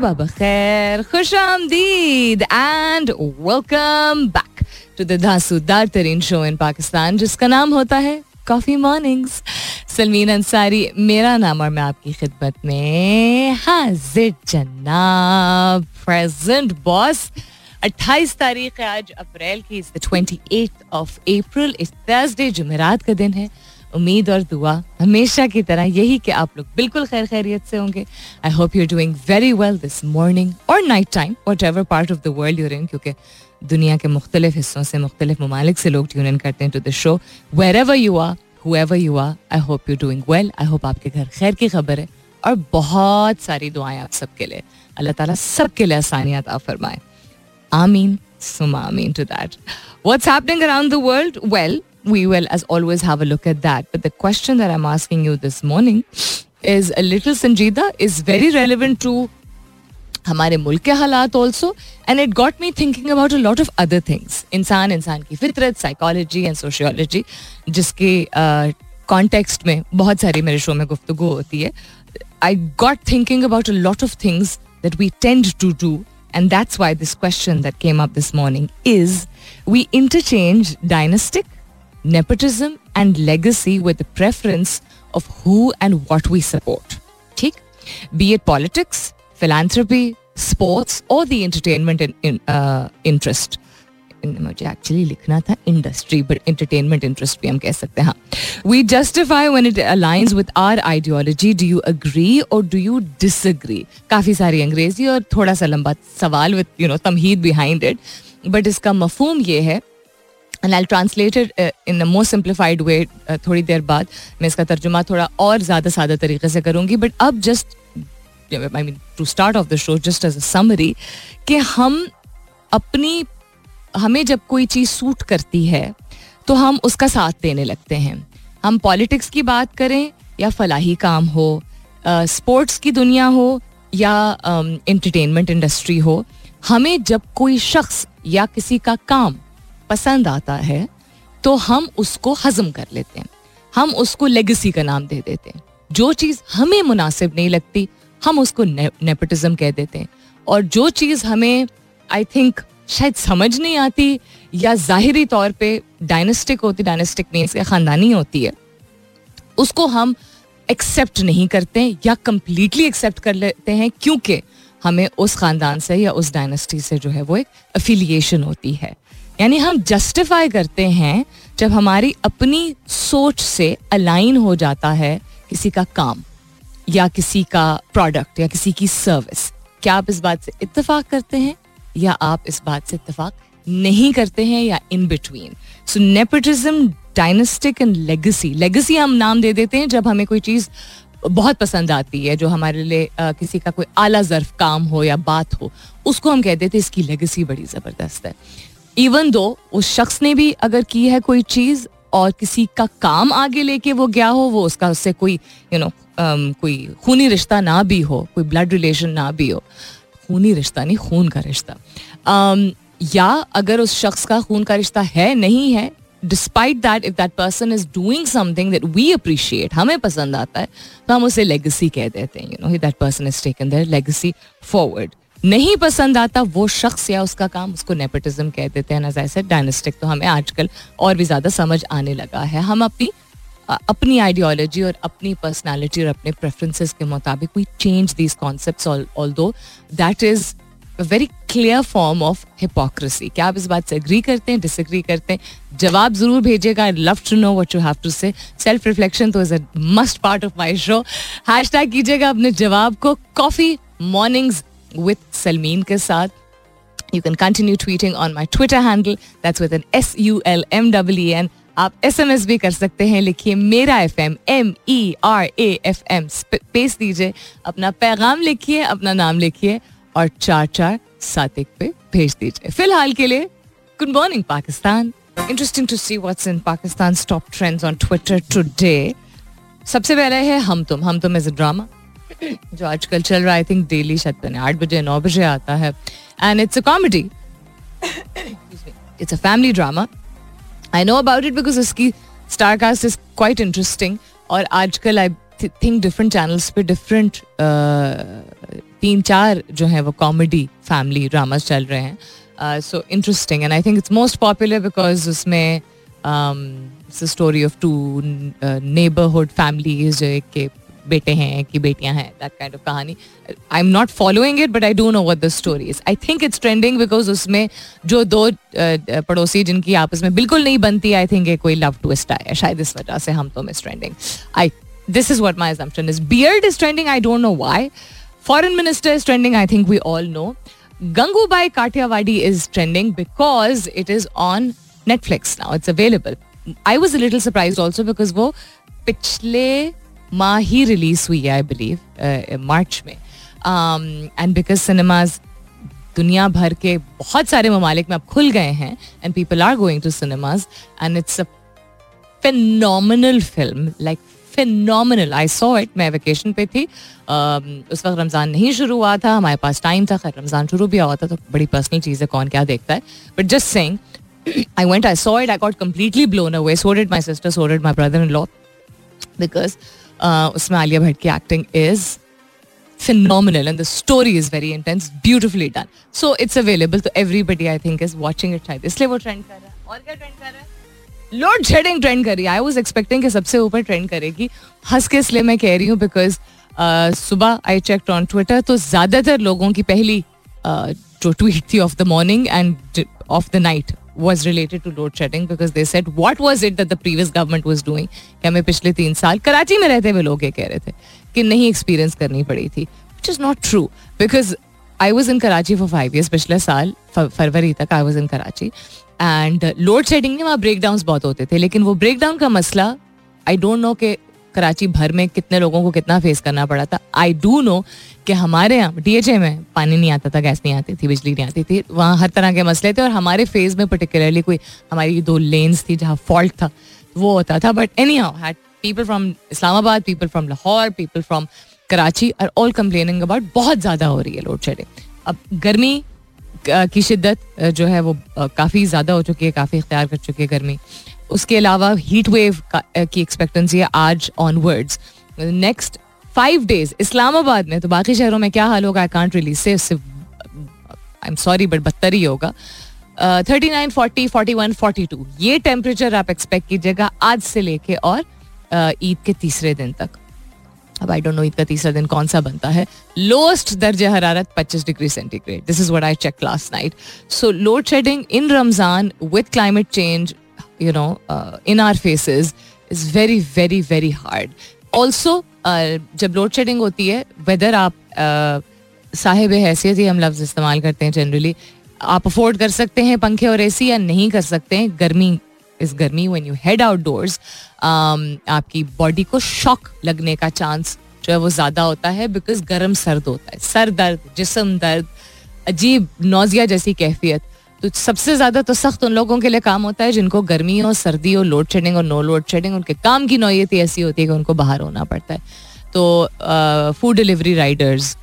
Sabah bakhair, khush आमदीद and welcome back to the धांसूदार तरीन show इन पाकिस्तान जिसका नाम होता है कॉफ़ी मॉर्निंग्स सलमीन अंसारी मेरा नाम और मैं आपकी खिदमत में हाजिर जनाब प्रेजेंट बॉस 28 तारीख है आज अप्रैल की इज़ द 28th ऑफ़ अप्रैल इस थर्सडे जुमेरात का दिन है। उम्मीद और दुआ हमेशा की तरह यही कि आप लोग बिल्कुल खैर खैरियत से होंगे। I hope you doing very well this morning और night time whatever part of the world you're in क्योंकि दुनिया के मुख्तलिफ़ हिस्सों से मुख्तलिफ़ ममालिक से लोग ट्यून इन करते हैं to the show wherever you are whoever you are I hope you doing well I hope आपके घर खैर की खबर है और बहुत सारी दुआएँ आप सबके लिए। अल्लाह ताला सबके लिए आसानियात आ फरमाए। आमीन सुमा आमीन to that what's happening around the world well we will as always have a look at that but the question that i'm asking you this morning is a little sanjida is very relevant to हमारे मुल्क के हालात also and it got me thinking about a lot of other things इंसान इंसान की फितरत psychology and sociology जिसके context में बहुत सारी मेरे शो में गुफ्तु होती है I got thinking about a lot of things that we tend to do and that's why this question that came up this morning is we interchange dynastic and legacy with the preference of who and what we support. ठीक? Philanthropy sports or the entertainment in, in, uh, interest. मुझे actually लिखना था industry but entertainment interest भी हम कह सकते हैं हाँ। We justify when it aligns with our ideology do you agree और डू यू डिसअग्री काफ़ी सारी अंग्रेज़ी और थोड़ा सा लंबा सवाल विद यू नो तमहीद बिहाइंड इट बट इसका मफहूम ये है and I translated in the most simplified way थोड़ी देर बाद। मैं इसका तर्जुमा थोड़ा और ज़्यादा सादा तरीके से करूँगी। बट अब just I mean to start off the show just as a summary कि हम अपनी हमें जब कोई चीज़ सूट करती है तो हम उसका साथ देने लगते हैं। हम पॉलिटिक्स की बात करें या फलाही काम हो स्पोर्ट्स uh, की दुनिया हो या एंटरटेनमेंट इंडस्ट्री हो हमें जब कोई शख्स या किसी का काम पसंद आता है तो हम उसको हजम कर लेते हैं। हम उसको लेगेसी का नाम दे देते हैं। जो चीज़ हमें मुनासिब नहीं लगती, हम उसको नेपोटिज्म कह देते हैं। और जो चीज़ हमें आई थिंक शायद समझ नहीं आती, या जाहिरी तौर पे डायनेस्टिक होती डायनेस्टिक मीन्स या ख़ानदानी होती है, उसको हम एक्सेप्ट नहीं करते या कम्प्लीटली एक्सेप्ट कर लेते हैं, क्योंकि हमें उस ख़ानदान से या उस डायनेस्टी से जो है वो एक अफिलिएशन होती है। यानी हम जस्टिफाई करते हैं जब हमारी अपनी सोच से अलाइन हो जाता है किसी का काम या किसी का प्रोडक्ट या किसी की सर्विस क्या आप इस बात से इतफाक करते हैं या आप इस बात से इतफाक नहीं करते हैं या in between so nepotism dynastic and legacy legacy हम नाम दे देते हैं जब हमें कोई चीज़ बहुत पसंद आती है जो हमारे लिए आ, किसी का कोई आला जर्फ काम हो या बात हो उसको हम कह देते हैं इसकी लेगेसी बड़ी ज़बरदस्त है। इवन दो उस शख्स ने भी अगर की है कोई चीज़ और किसी का काम आगे लेके वो गया हो वो उसका उससे कोई यू you नो know, कोई खूनी रिश्ता ना भी हो कोई ब्लड रिलेशन ना भी हो खूनी रिश्ता नहीं खून का रिश्ता। Um, या अगर उस शख्स का खून का रिश्ता है नहीं है despite that if that person is doing something that we appreciate हमें पसंद आता है तो हम उसे लेगेसी कह देते हैं you know that person is taken their legacy forward नहीं पसंद आता, वो शख्स या उसका काम उसको नेपोटिज्म कह देते हैं। ऐसे डायनेस्टिक तो हमें आजकल और भी ज़्यादा समझ आने लगा है। हम अपनी अपनी आइडियोलॉजी और अपनी पर्सनालिटी और अपने प्रेफरेंसेस के मुताबिक we change these concept although that is very clear form of hypocrisy क्या आप इस बात से अग्री करते हैं? डिसएग्री करते हैं? जवाब ज़रूर भेजेगा I love to know what you have to say self reflection तो is a must part of my show hashtag कीजिएगा अपने जवाब को। कॉफ़ी मॉर्निंग्स विथ सलमीन के साथ. You can continue tweeting on my Twitter handle that's with N S U L M W N आप S M S भी कर सकते हैं. लिखिए मेरा F M M E R A F M space दीजिए. अपना पैगाम लिखिए, अपना नाम लिखिए और चार चार सात एक पे भेज दीजिए. फ़िलहाल के लिए good morning Pakistan. Interesting to see what's in Pakistan top trends on Twitter today. सबसे पहले है हम तुम. हम तुम इज़ अ ड्रामा जो आजकल चल रहा है आई थिंक डेली शायद पता आठ बजे, नौ बजे आता है। And it's a comedy it's a family drama I know about it because उसकी star cast is quite interesting और आजकल आई थिंक डिफरेंट चैनल्स पे डिफरेंट तीन चार जो है वो कॉमेडी फैमिली ड्रामास चल रहे हैं। So interesting and I think it's most popular because उसमें story of two neighbourhood families जो एक बेटे हैं, कि बेटियाँ हैं दैट काइंड ऑफ़ कहानी। I am not following it but I don't know what the story is I think it's trending because उसमें जो दो पड़ोसी जिनकी आपस में बिल्कुल नहीं बनती आई थिंक कोई लव ट्विस्ट आया शायद इस वजह से हम तो miss trending I this is what my assumption is beard is trending I don't know why foreign minister is trending I think we all know Kathiawadi is trending because it is on Netflix now. It's available. I was a little surprised also because वो पिछले माह ही release हुई है I believe मार्च में and because cinemas दुनिया भर के बहुत सारे ममालिक में अब खुल गए हैं and people are going to cinemas and it's a phenomenal film like phenomenal I saw it मैं वेकेशन पे थी उस वक्त रमज़ान नहीं शुरू हुआ था हमारे पास टाइम था खैर रमज़ान शुरू भी हुआ था तो बड़ी पर्सनल चीज़ है कौन क्या देखता है but just saying I went, I saw it, I got completely blown away. So did my sister, so did my brother-in-law. Because uh, उसमें आलिया भट्ट की acting is phenomenal and the story is very intense, beautifully done. So, it's available to everybody, i think, is watching it. शायद इसलिए वो trend कर रहा है और क्या ट्रेंड कर रहा है लोड शेडिंग ट्रेंड करी आई वॉज़ एक्सपेक्टिंग सबसे ऊपर ट्रेंड करेगी हंस के इसलिए मैं कह रही हूँ बिकॉज़ सुबह आई चेक ऑन ट्विटर तो ज़्यादातर लोगों की पहली uh, जो ट्वीट थी of the morning and of the night was related to load shedding because they said what was it that the previous government was doing? कि हमें पिछले तीन साल कराची में रहते हुए लोग ये कह रहे थे कि नहीं एक्सपीरियंस करनी पड़ी थी which is not true because I was in Karachi for five years पिछले साल फरवरी तक I was in Karachi and load shedding में वहाँ ब्रेक बहुत होते थे लेकिन वो ब्रेक डाउन का मसला आई डोंट नो कि कराची भर में कितने लोगों को कितना फेस करना पड़ा था। आई डू नो कि हमारे यहाँ डी में पानी नहीं आता था गैस नहीं आती थी, बिजली नहीं आती थी। वहाँ हर तरह के मसले थे और हमारे फ़ेज़ में पर्टिकुलरली कोई हमारी दो लेन्स थी जहाँ फॉल्ट था, वो होता था। But anyhow had people from Islamabad people from Lahore people from Karachi are all complaining about बहुत ज़्यादा हो रही है लोड शेडिंग अब गर्मी की शिद्दत जो है वो काफ़ी ज़्यादा हो चुकी है, काफ़ी इख्तियार कर चुकी है गर्मी। उसके अलावा हीट वेव की एक्सपेक्टेंसी है आज onwards next five days Islamabad में तो बाकी शहरों में क्या हाल होगा? आई कॉन्ट रिलीज़ से आई एम सॉरी बट बदतर ही होगा। Thirty nine forty forty one forty two ये टेम्परेचर आप एक्सपेक्ट कीजिएगा आज से लेके और ईद के तीसरे दिन तक। अब आई डोंट नो ईद का तीसरा दिन कौन सा बनता है। लोएस्ट दर्ज हरारत 25 degree centigrade this is what I check last night so load shedding in Ramzan with climate change you know in our faces is very very very hard also जब लोड शेडिंग होती है weather आप uh, Sahib हैसियत ही हम लफ्ज़ इस्तेमाल करते हैं जनरली आप अफोर्ड कर सकते हैं पंखे और एसी या नहीं कर सकते हैं गर्मी इस गर्मी व्हेन यू हेड आउटडोर्स आपकी बॉडी को शॉक लगने का चांस जो है वो ज़्यादा होता है बिकॉज़ गर्म सर्द होता है। सर दर्द जिसम दर्द अजीब नोजिया जैसी कैफियत। तो सबसे ज़्यादा तो सख्त उन लोगों के लिए काम होता है जिनको गर्मी हो सर्दी हो लोड शेडिंग और नो लोड शेडिंग उनके काम की नौयत ऐसी होती है कि उनको बाहर होना पड़ता है। तो फ़ूड डिलीवरी राइडर्स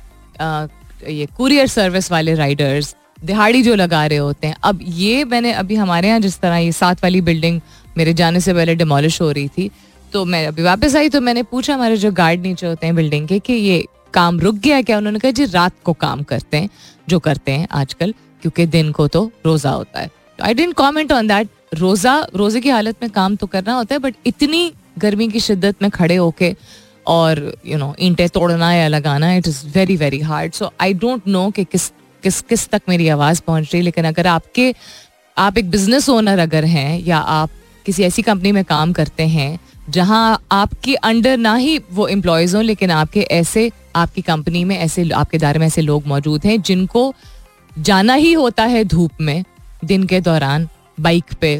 ये कुरियर सर्विस वाले राइडर्स दिहाड़ी जो लगा रहे होते हैं। अब ये मैंने अभी हमारे यहाँ जिस तरह ये सात वाली बिल्डिंग मेरे जाने से पहले डिमोलिश हो रही थी तो मैं अभी वापस आई तो मैंने पूछा हमारे जो गार्ड नीचे होते हैं बिल्डिंग के कि ये काम रुक गया क्या? उन्होंने कहा, जी, रात को काम करते हैं, जो करते हैं आजकल क्योंकि दिन को तो रोज़ा होता है। I don't comment on that रोज़ा, रोज़े की हालत में काम तो करना होता है बट इतनी गर्मी की शिद्दत में खड़े होके और यू नो ईंटें तोड़ना या लगाना it is very very hard so I don't know कि किस किस किस तक मेरी आवाज़ पहुँच रही लेकिन अगर आपके, आप एक बिज़नेस ओनर अगर हैं या आप किसी ऐसी कंपनी में काम करते हैं, जहाँ आपके अंडर ना ही वो एम्प्लॉयज़ हों, लेकिन आपके ऐसे, आपकी कंपनी में ऐसे, आपके दायरे में ऐसे लोग मौजूद हैं, जिनको जाना ही होता है धूप में, दिन के दौरान बाइक पे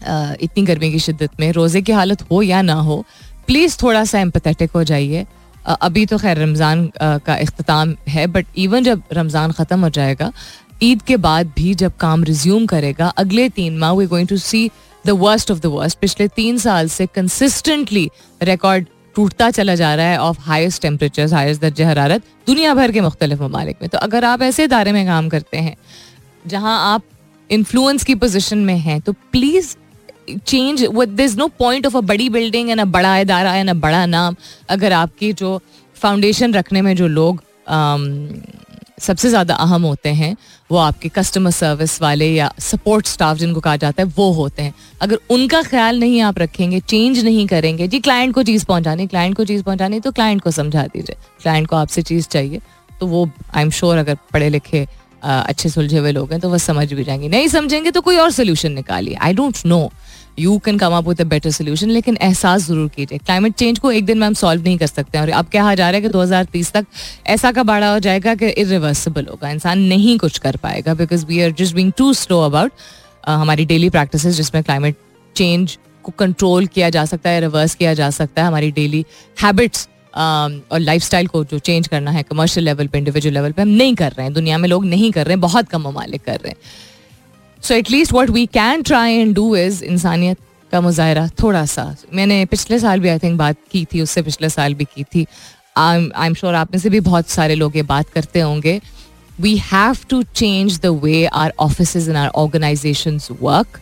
इतनी गर्मी की शिद्दत में, रोज़े की हालत हो या ना हो प्लीज़ थोड़ा सा एम्पथेटिक हो जाइए। अभी तो खैर रमज़ान का अख्ताम है बट इवन जब रमज़ान ख़त्म हो जाएगा, ईद के बाद भी जब काम रिज्यूम करेगा, अगले तीन माह we going to see the worst of the worst पिछले तीन साल से कंसिस्टेंटली रिकॉर्ड टूटता चला जा रहा है ऑफ़ हाइस्ट टेम्परेचर हाइस्ट दर्ज हरारत दुनिया भर के मुख्तलिफ़ ममालिक में। तो अगर आप ऐसे इदारे में काम करते हैं, जहाँ आप इन्फ्लुएंस की पोजिशन में हैं तो please change was is no point of a बड़ी बिल्डिंग एंड अ बड़ा इदारा एंड अ बड़ा नाम, अगर आपकी जो फाउंडेशन रखने में जो लोग सबसे ज़्यादा अहम होते हैं, वो आपके कस्टमर सर्विस वाले या सपोर्ट स्टाफ जिनको कहा जाता है, वो होते हैं। अगर उनका ख्याल नहीं आप रखेंगे चेंज नहीं करेंगे, जी क्लाइंट को चीज़ पहुंचानी क्लाइंट को चीज़ पहुंचानी तो क्लाइंट को समझा दीजिए। क्लाइंट को आपसे चीज़ चाहिए तो वो आई एम श्योर अगर पढ़े लिखे अच्छे सुलझे हुए लोग हैं तो वह समझ भी जाएँगे। नहीं समझेंगे तो कोई और सोल्यूशन निकालिए। I don't know you can come up with a better solution लेकिन एहसास ज़रूर कीजिए। क्लाइमेट चेंज को एक दिन में हम सॉल्व नहीं कर सकते और अब कहा जा रहा है कि 2030 तक ऐसा का बाड़ा हो जाएगा कि इरिवर्सिबल होगा। इंसान नहीं कुछ कर पाएगा because we are just being too slow about हमारी डेली प्रैक्टिस जिसमें क्लाइमेट चेंज को कंट्रोल किया जा सकता है रिवर्स किया जा सकता है। हमारी डेली हैबिट्स और लाइफ को जो चेंज करना है कमर्शियल लेवल पे इंडिविजुअल लेवल पे हम नहीं कर रहे हैं। दुनिया में लोग नहीं कर रहे हैं, बहुत कम ममालिक कर रहे हैं। So at least what we can try and do is इंसानियत का मुजाहरा थोड़ा सा मैंने पिछले साल भी आई थिंक बात की थी उससे पिछले साल भी की थी आई एम श्योर आप में से भी बहुत सारे लोग ये बात करते होंगे we have to change the way our office in our organization work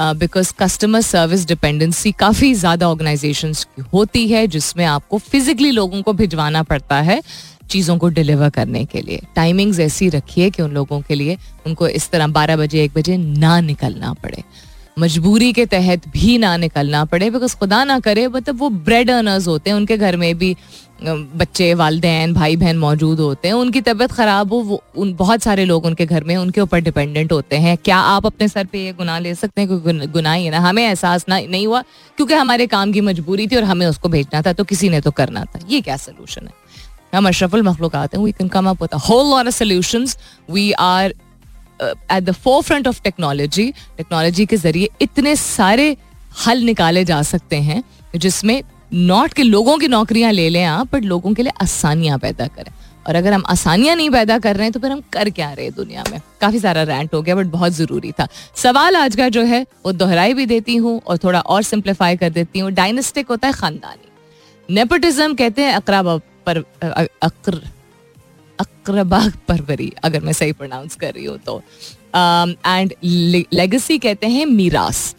because customer service dependency काफ़ी ज़्यादा ऑर्गेनाइजेशन की होती है, जिसमें आपको फिजिकली लोगों को भिजवाना पड़ता है। चीज़ों को डिलीवर करने के लिए। टाइमिंग्स ऐसी रखिए कि उन लोगों के लिए उनको इस तरह बारह बजे, एक बजे ना निकलना पड़े। मजबूरी के तहत भी ना निकलना पड़े बिकॉज़ खुदा ना करे मतलब वो ब्रेड अर्नर्स होते हैं, उनके घर में भी बच्चे, वालदेन भाई बहन मौजूद होते हैं, उनकी तबीयत ख़राब हो, वो, उन, बहुत सारे लोग उनके घर में उनके ऊपर डिपेंडेंट होते हैं। क्या आप अपने सर पे ये गुनाह ले सकते हैं? क्योंकि गुनाह ही ना? हमें एहसास ना, नहीं हुआ, क्योंकि हमारे काम की मजबूरी थी और हमें उसको भेजना था तो किसी ने तो करना था। ये क्या सोल्यूशन है? हम अशरफुल आते हैं we can come up with a whole lot of solutions we are at the forefront of technology technology के ज़रिए इतने सारे हल निकाले जा सकते हैं, जिसमें नॉट के लोगों की नौकरियाँ ले लें आप बट लोगों के लिए आसानियाँ पैदा करें। और अगर हम आसानियाँ नहीं पैदा कर रहे हैं तो फिर हम कर क्या रहे हैं दुनिया में? काफ़ी सारा रैंट हो गया बट बहुत ज़रूरी था। सवाल आज का जो है, वो दोहराई भी देती हूँ और थोड़ा और सिंप्लीफाई कर देती हूँ। डायनेस्टिक होता है खानदानी। नेपोटिज्म कहते हैं अकराब पर अक्र अकरबा परवरी, अगर मैं सही प्रोनाउंस कर रही हूँ तो। एंड लेगेसी कहते हैं मीरास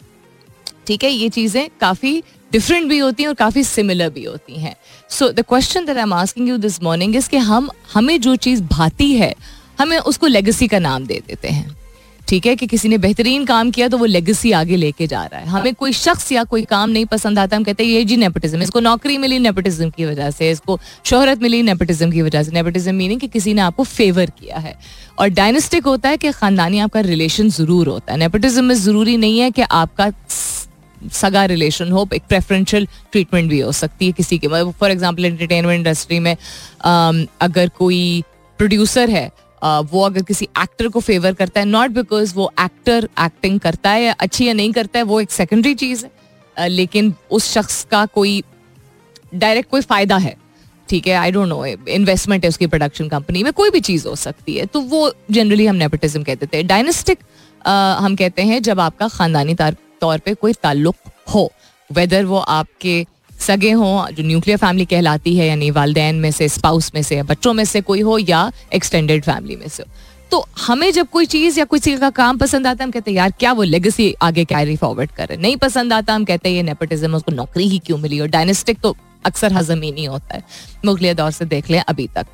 ठीक है, ये चीज़ें काफ़ी डिफरेंट भी होती हैं और काफ़ी सिमिलर भी होती हैं। So the question that I am asking you this morning is कि हम, हमें जो चीज़ भाती है, हमें उसको लेगेसी का नाम दे देते हैं। ठीक है कि किसी ने बेहतरीन काम किया तो वो लेगेसी आगे लेके जा रहा है। हमें कोई शख्स या कोई काम नहीं पसंद आता, हम कहते हैं, ये जी नेपोटिज्म इसको नौकरी मिली नेपोटिज्म की वजह से, इसको शोहरत मिली नेपोटिज्म की वजह से। नेपोटिज्म मीनिंग कि किसी ने आपको फेवर किया है। और डायनेस्टिक होता है कि खानदानी आपका रिलेशन ज़रूर होता है। नेपोटिज्म में ज़रूरी नहीं है कि आपका सगा रिलेशन हो, एक प्रेफरेंशियल ट्रीटमेंट भी हो सकती है किसी के। फॉर एग्ज़ाम्पल एंटरटेनमेंट इंडस्ट्री में अगर कोई प्रोड्यूसर है वो अगर किसी एक्टर को फेवर करता है नॉट बिकॉज़ वो एक्टर एक्टिंग करता है अच्छी या नहीं करता है, वो एक सेकेंडरी चीज़ है। लेकिन उस शख्स का कोई डायरेक्ट कोई फ़ायदा है। ठीक है आई डोंट नो इन्वेस्टमेंट है उसकी प्रोडक्शन कंपनी में, कोई भी चीज़ हो सकती है। तो वो जनरली हम नेपोटिज्म कहते थे। डायनेस्टिक हम कहते हैं जब आपका ख़ानदानी तौर पर कोई ताल्लुक हो वेदर वो आपके सगे हों, जो न्यूक्लियर फैमिली कहलाती है, यानी वालदेन में से स्पाउस में से बच्चों में से कोई हो, या एक्सटेंडेड फैमिली में से। तो हमें जब कोई चीज़ या किसी का काम पसंद आता है, हम कहते हैं, यार, क्या वो लेगेसी आगे कैरी फॉरवर्ड करे नहीं पसंद आता, हम कहते हैं, ये नेपोटिज्म उसको नौकरी ही क्यों मिली? और डायनेस्टिक तो अक्सर हजम ही नहीं होता है। मुगलिया दौर से देख लें अभी तक।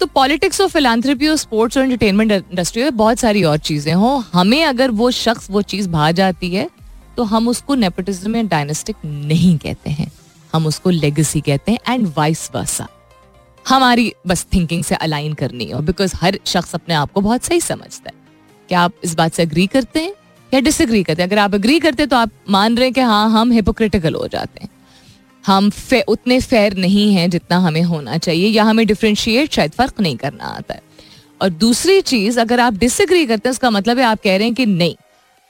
तो पॉलिटिक्स और फिलानथ्रपी और स्पोर्ट्स और एंटरटेनमेंट इंडस्ट्री में बहुत सारी और चीज़ें हों। हमें अगर वो शख्स, वो चीज़ भा जाती है तो हम उसको नेपोटिज्म या डायनेस्टिक नहीं कहते हैं। हम उसको लेगेसी कहते हैं एंड वाइस वर्सा हमारी बस थिंकिंग से अलाइन करनी हो बिकॉज़ हर शख्स अपने आप को बहुत सही समझता है। क्या आप इस बात से अग्री करते हैं या डिसएग्री करते हैं? अगर आप अग्री करते हैं तो आप मान रहे हैं कि हाँ हम हिपोक्रिटिकल हो जाते हैं। हम फे, उतने फेयर नहीं हैं जितना हमें होना चाहिए या हमें डिफ्रेंशिएट शायद फ़र्क नहीं करना आता है। और दूसरी चीज़ अगर आप डिसएग्री करते हैं उसका मतलब है आप कह रहे हैं कि नहीं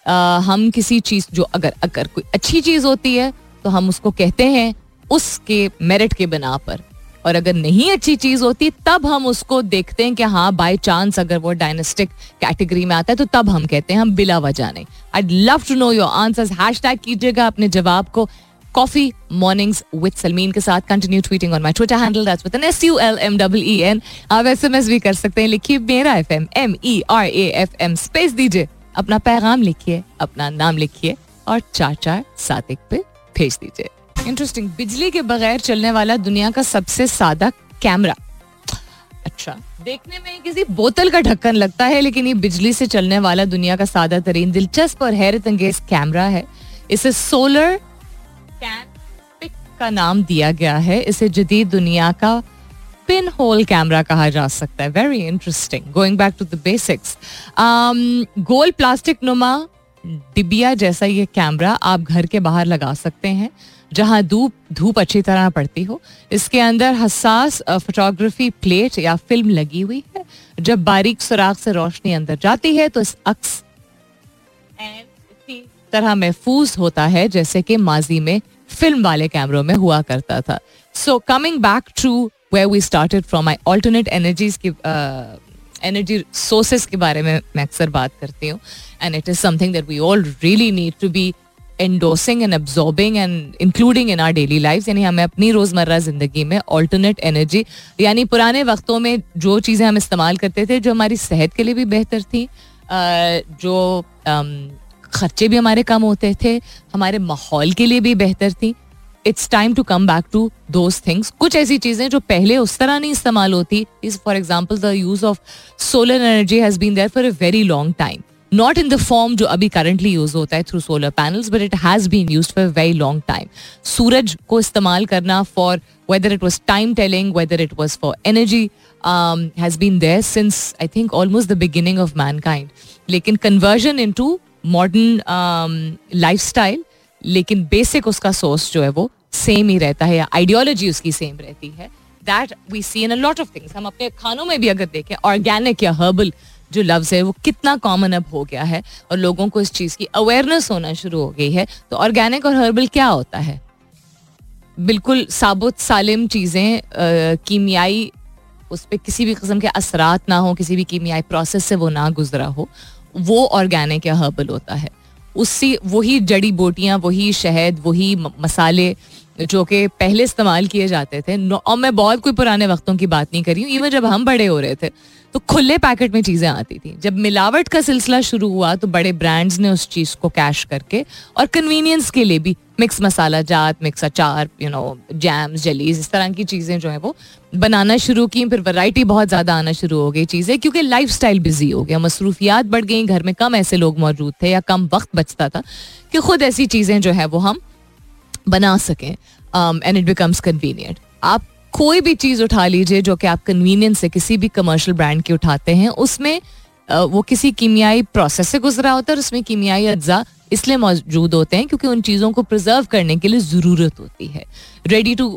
आ, हम किसी चीज़ जो अगर अगर कोई अच्छी चीज़ होती है तो हम उसको कहते हैं उसके मेरिट के बिना पर। और अगर नहीं अच्छी चीज़ होती, तब हम उसको देखते हैं कि हाँ बाय चांस अगर वो डायनेस्टिक कैटेगरी में आता है तो तब हम कहते हैं, हम बिला वजह नहीं। I love to know your answers hashtag कीजिएगा अपने जवाब को। कॉफ़ी मॉर्निंग्स विद सलमीन के साथ continue tweeting on my Twitter handle with N S U L M double E N आप एसएमएस भी कर सकते हैं। लिखिए मेरा FM M E R A F M space दीजिए। अपना पैगाम लिखिए, अपना नाम लिखिए और चार चार सात एक पे भेज दीजिए। इंटरेस्टिंग बिजली के बगैर चलने वाला दुनिया का सबसे सादा कैमरा। अच्छा। देखने में किसी बोतल का ढक्कन लगता है, लेकिन ये बिजली से चलने वाला दुनिया का सादा तरीन, दिलचस्प और हैरत अंगेज कैमरा है। इसे सोलर कैन पिक का नाम दिया गया है। इसे जदीद दुनिया का पिन होल कैमरा कहा जा सकता है। Very interesting going back to the basics goal plastic नुमा डिबिया जैसा ये कैमरा आप घर के बाहर लगा सकते हैं। जहाँ धूप धूप अच्छी तरह पड़ती हो इसके अंदर हसास फोटोग्राफी प्लेट या फ़िल्म लगी हुई है। जब बारीक सुराख से रोशनी अंदर जाती है तो इस अक्स तरह महफूज होता है जैसे कि माजी में फ़िल्म वाले कैमरों में हुआ करता था। So coming back to way we started from my alternate energies की एनर्जी सोर्सेज के बारे में मैं अक्सर बात करती हूँ। And it is something that we all really need to be endorsing and absorbing and including in our daily life यानी हमें अपनी रोज़मर्रा ज़िंदगी में ऑल्टरनेट एनर्जी यानी पुराने वक्तों में जो चीज़ें हम इस्तेमाल करते थे, जो हमारी सेहत के लिए भी बेहतर थी जो खर्चे भी हमारे कम होते थे, हमारे माहौल के लिए भी बेहतर थी। It's time to come back to those things कुछ ऐसी चीज़ें जो पहले उस तरह नहीं इस्तेमाल होती। Is for example the use of solar energy has been there for a very long time not in the form जो अभी करंटली यूज़ होता है through solar panels but it has been use for very long time सूरज को इस्तेमाल करना for whether it was time telling whether it was for energy has been there since I think almost the beginning of mankind लेकिन conversion into modern lifestyle लेकिन basic उसका source जो है वो same ही रहता है या ideology उसकी सेम रहती है. That we see in a lot of things हम अपने खानों में भी अगर देखें ऑर्गेनिक या हर्बल जो लफ्ज है, वो कितना कॉमन अब हो गया है और लोगों को इस चीज़ की अवेयरनेस होना शुरू हो गई है। तो ऑर्गेनिक और हर्बल क्या होता है? बिल्कुल साबुत, सालिम चीज़ें कीमियाई, उस पर किसी भी किस्म के असरात ना हो, किसी भी कीमियाई प्रोसेस से वो ना गुजरा हो, वो ऑर्गेनिक या हर्बल होता है। उससे वही जड़ी बूटियाँ, वही शहद, वही मसाले जो कि पहले इस्तेमाल किए जाते थे। और मैं बहुत कोई पुराने वक्तों की बात नहीं कर रही हूँ इवन जब हम बड़े हो रहे थे तो खुले पैकेट में चीज़ें आती थी। जब मिलावट का सिलसिला शुरू हुआ तो बड़े ब्रांड्स ने उस चीज़ को कैश करके और कन्वीनियंस के लिए भी मिक्स मसाला जात मिक्स अचार यू नो जैम्स जलीज इस तरह की चीज़ें जो है वो बनाना शुरू की। फिर वैरायटी बहुत ज़्यादा आना शुरू हो गई चीज़ें, क्योंकि लाइफ स्टाइल बिज़ी हो गया, मसरूफियात बढ़ गई, घर में कम ऐसे लोग मौजूद थे या कम वक्त बचता था कि खुद ऐसी चीज़ें जो है वो हम बना सकें एंड इट बिकम्स कन्वीनियंट आप कोई भी चीज़ उठा लीजिए जो कि आप कन्वीनियंस से किसी भी कमर्शियल ब्रांड की उठाते हैं, उसमें वो किसी कीमियाई प्रोसेस से गुजरा होता है और उसमें कीमियाई अज्जा इसलिए मौजूद होते हैं क्योंकि उन चीज़ों को प्रिजर्व करने के लिए ज़रूरत होती है। रेडी टू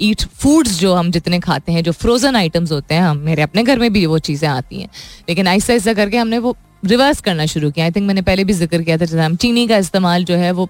ईट फूड्स जो हम जितने खाते हैं, जो फ्रोज़न आइटम्स होते हैं, हम, मेरे अपने घर में भी वो चीज़ें आती हैं। लेकिन ऐसा ऐसा करके हमने वो रिवर्स करना शुरू किया। आई थिंक मैंने पहले भी ज़िक्र किया था जैसे हम चीनी का इस्तेमाल जो है वो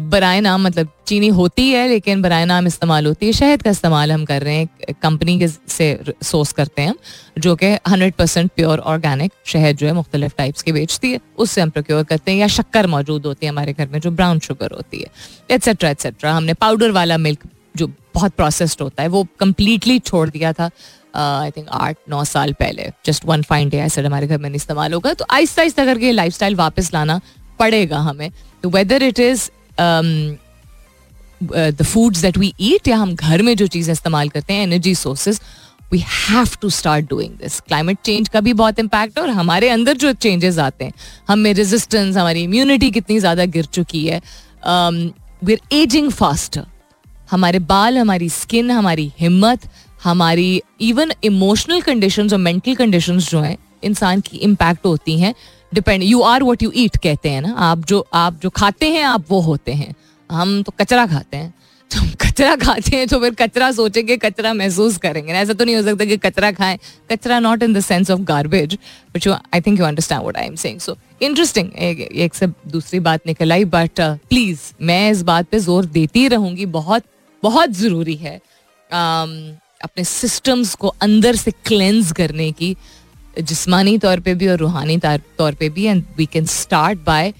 बराए नाम मतलब चीनी होती है, लेकिन बराए नाम इस्तेमाल होती है। शहद का इस्तेमाल हम कर रहे हैं कंपनी के से सोर्स करते हैं जो कि हंड्रेड परसेंट प्योर ऑर्गेनिक शहद जो है मुख्तलिफ़ टाइप्स की बेचती है। उससे हम प्रोक्योर करते हैं, या शक्कर मौजूद होती है हमारे घर में, जो ब्राउन शुगर होती है एट्सेट्रा एट्सट्रा हमने पाउडर वाला मिल्क जो बहुत प्रोसेस्ड होता है, वो कम्प्लीटली छोड़ दिया था आई थिंक आठ, नौ साल पहले। जस्ट वन फाइन डे ऐसा हमारे घर में इस्तेमाल होगा। तो आहिस्ता आहिस्ता करके लाइफ स्टाइल वापस लाना पड़ेगा हमें। तो whether it is the foods that we eat या हम घर में जो चीज़ें इस्तेमाल करते हैं energy sources we have to start doing this climate change का भी बहुत इम्पैक्ट है और हमारे अंदर जो चेंजेस आते हैं, हम में रेजिस्टेंस हमारी इम्यूनिटी कितनी ज़्यादा गिर चुकी है वी आर एजिंग फास्टर हमारे बाल, हमारी स्किन हमारी हिम्मत, हमारी इवन इमोशनल कंडीशन और मेंटल कंडीशन जो हैं, इंसान की इम्पैक्ट होती हैं। Depend you are what you eat कहते हैं ना। आप जो आप जो खाते हैं आप वो होते हैं। हम तो कचरा खाते हैं। तो कचरा खाते हैं तो फिर कचरा सोचेंगे कचरा महसूस करेंगे ऐसा तो नहीं हो सकता कि कचरा खाएँ। कचरा not in the sense of garbage but you I think you understand what I am saying so interesting एक से दूसरी बात निकल आई बट प्लीज़ uh, मैं इस बात पे ज़ोर देती रहूँगी। बहुत बहुत ज़रूरी है um, अपने सिस्टम्स को अंदर से क्लेंज करने की। जिस्मानी तौर पे भी और रूहानी तौर पे भी and we can start by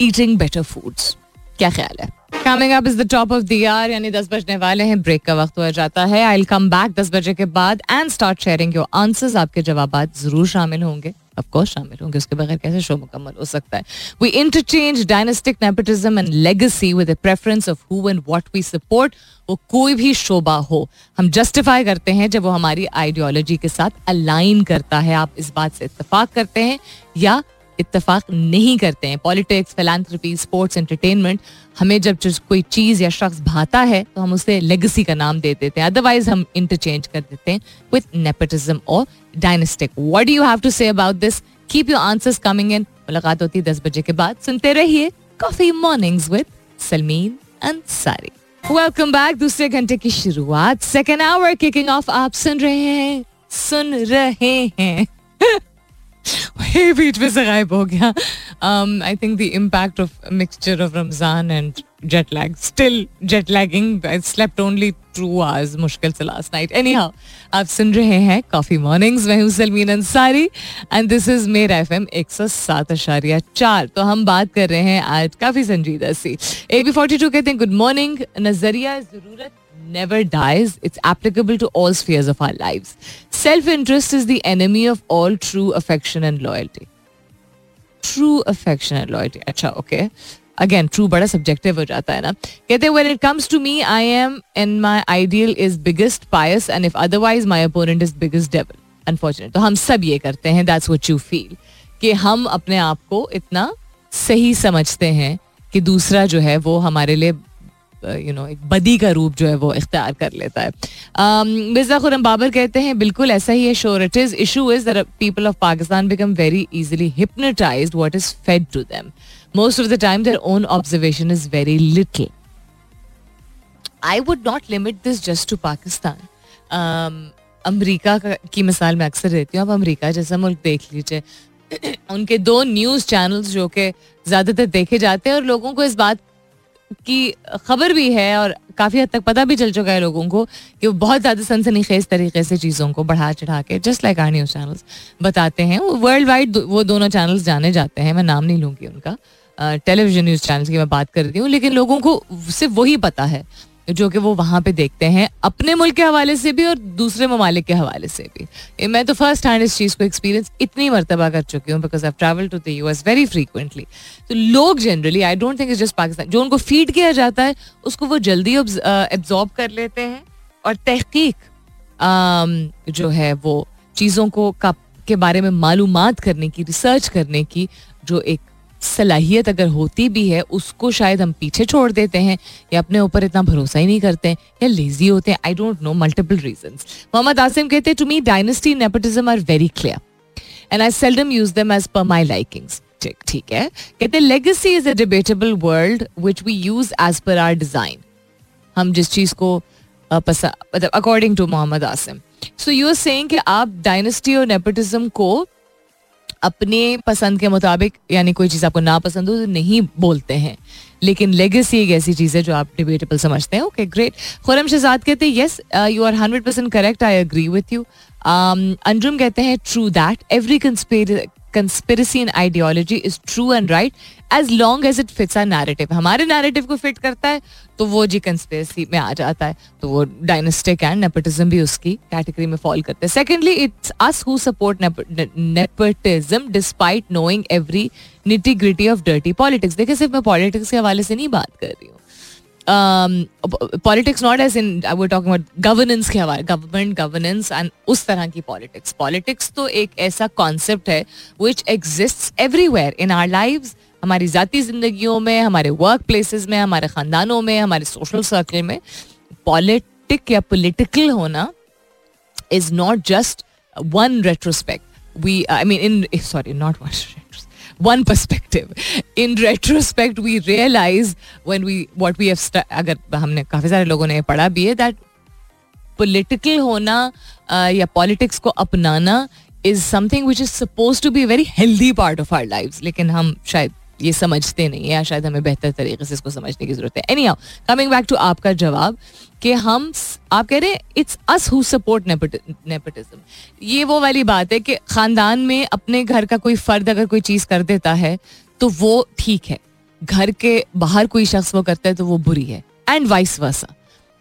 eating better foods क्या ख्याल है? Coming up is the top of the year यानी दस बजने वाले हैं। ब्रेक का वक्त हो जाता है। आई कम बैक दस बजे के बाद and start sharing your answers आपके जवाब ज़रूर शामिल होंगे। ऑफ़ कोर्स शामिल होंगे, उसके बगैर कैसे शो मुकम्मल हो सकता है? We interchange dynastic nepotism and legacy with preference of who and what we support वो कोई भी शोबा हो, हम जस्टिफाई करते हैं जब वो हमारी आइडियोलॉजी के साथ अलाइन करता है। आप इस बात से इतफाक करते हैं या इतफाक नहीं करते हैं? पॉलिटिक्स फिलानथ्रपी स्पोर्ट्स एंटरटेनमेंट हमें जब कोई चीज़ या शख्स भाता है तो हम उसे लेगेसी का नाम दे देते हैं। अदरवाइज़ हम इंटरचेंज कर देते हैं विद नेपोटिज्म और dynastic what you have to say about this keep your answers coming in मुलाकात होती है दस बजे के बाद। सुनते रहिए coffee morning with Salmeen Ansari welcome back दूसरे घंटे की शुरुआत। सेकेंड आवर किकिंग ऑफ़ आप सुन रहे हैं। सुन रहे हैं। बीच में से गायब हो गया। I think the impact of mixture of Ramzan and jet lag still jet lagging I slept only two hours मुश्किल से लास्ट नाइट एनी आप सुन रहे हैं कॉफ़ी मॉर्निंग्स मैं हूँ सलमीन सौ सात अशारिया चार तो हम बात कर रहे हैं आज काफ़ी संजीदा सी ए बी फोर्टी टू कहते हैं गुड मॉर्निंग नज़रिया ज़रूरत never dies. It's applicable to all spheres of our lives. Self interest is the enemy of all true affection and loyalty. True affectionate loyalty अच्छा ओके अगेन ट्रू बड़ा subjective हो जाता है ना कहते हैं when it comes to me I am and my ideal is biggest pious and if otherwise my opponent is biggest devil unfortunate तो हम सब ये करते हैं दैट्स वट यू फील कि हम अपने आप को इतना सही समझते हैं कि दूसरा जो है वो हमारे लिए यू नो एक बदी का रूप जो है वो इख्तियार कर लेता है। मिर्ज़ा खुरम बाबर कहते हैं, बिल्कुल ऐसा ही है sure it is issue is people of Pakistan become very easily hypnotise what is fed to them most of the time their own observation is very little I would not limit this just to Pakistan अमरीका की मिसाल मैं अक्सर देती हूँ आप अमरीका जैसा मुल्क देख लीजिए उनके दो न्यूज़ चैनल्स जो कि ज़्यादातर देखे जाते हैं और लोगों को इस बात की खबर भी है और काफ़ी हद तक पता भी चल चुका है लोगों को कि वो बहुत ज़्यादा सनसनीखेज तरीके से चीज़ों को बढ़ा चढ़ा के just like our news channels बताते हैं। वर्ल्ड वाइड वो दोनों चैनल्स जाने जाते हैं। मैं नाम नहीं लूँगी उनका। टेलीविज़न न्यूज़ चैनल्स की मैं बात कर रही हूँ, लेकिन लोगों को सिर्फ़ वही पता है। जो कि वो वहाँ पे देखते हैं अपने मुल्क के हवाले से भी और दूसरे ममालिक के हवाले से भी। मैं तो फ़र्स्ट हैंड इस चीज़ को एक्सपीरियंस इतनी मरतबा कर चुकी हूँ because I travel to the U S very frequently तो लोग generally I don't think is just Pakistan जो उनको फ़ीड किया जाता है, उसको वो जल्दी एब्जॉर्ब कर लेते हैं और तहकीक जो है वो चीज़ों को का, के बारे में मालूम करने की रिसर्च करने की जो एक सलाहियत अगर होती भी है, उसको शायद हम पीछे छोड़ देते हैं या अपने ऊपर इतना भरोसा ही नहीं करते या लेजी होते हैं। I don't know multiple reason Mohammad Asim कहते हैं to me dynasty nepotism are very clear and I seldom use them as per my likings ठीक है। कहते हैं legacy is a debatable world which we use as per our design हम जिस चीज़ को मतलब according to Mohammad Asim. So you are saying कि आप डायनेस्टी और नेपोटिज्म को अपने पसंद के मुताबिक, यानी कोई चीज़ आपको ना पसंद हो तो नहीं बोलते हैं। लेकिन लेगेसी एक ऐसी चीज़ है जो आप डिबेटेबल समझते हैं। ओके ग्रेट खुरम शहजाद कहते हैं yes you are hundred percent correct I agree with you Anjum कहते हैं true that every conspiracy and ideology is true and right as long as it fits our narrative हमारे narrative को fit करता है तो वो जी कंस्पिरसी में आ जाता है। तो वो डायनेस्टिक एंड नेपोटिज्म भी उसकी कैटेगरी में फॉल करते हैं। Secondly it's us who support nepotism despite knowing every nitty gritty of dirty politics देखिए, सिर्फ़ मैं पॉलिटिक्स के हवाले से नहीं बात कर रही हूँ। पॉलिटिक्स नॉट एज इन वो टॉकिंग अबाउट गवर्नेंस के हवाले गवर्नमेंट गवर्नेंस एंड उस तरह की पॉलिटिक्स पॉलिटिक्स तो एक ऐसा कॉन्सेप्ट है which exist everywhere in our live हमारी ज़ाती ज़िंदगियों में, हमारे वर्क प्लेसेस में, हमारे ख़ानदानों में, हमारे सोशल सर्कल में. पॉलिटिक या पोलिटिकल होना is not just one retrospect we I mean in sorry not one one perspective. In retrospect, we realize when we what we have अगर हमने काफ़ी सारे लोगों ने पढ़ा भी है that political होना uh, या politics को अपनाना is something which is supposed to be a very healthy part of our lives. लेकिन हम शायद ये समझते नहीं है शायद हमें बेहतर तरीके से इसको समझने की ज़रूरत है anyhow coming back to आपका जवाब कि हम आप कह रहे हैं it's us who support nepotism ये वो वाली बात है कि खानदान में अपने घर का कोई फर्द अगर कोई चीज़ कर देता है तो वो ठीक है। घर के बाहर कोई शख्स वो करता है तो वो बुरी है। एंड वाइस वर्सा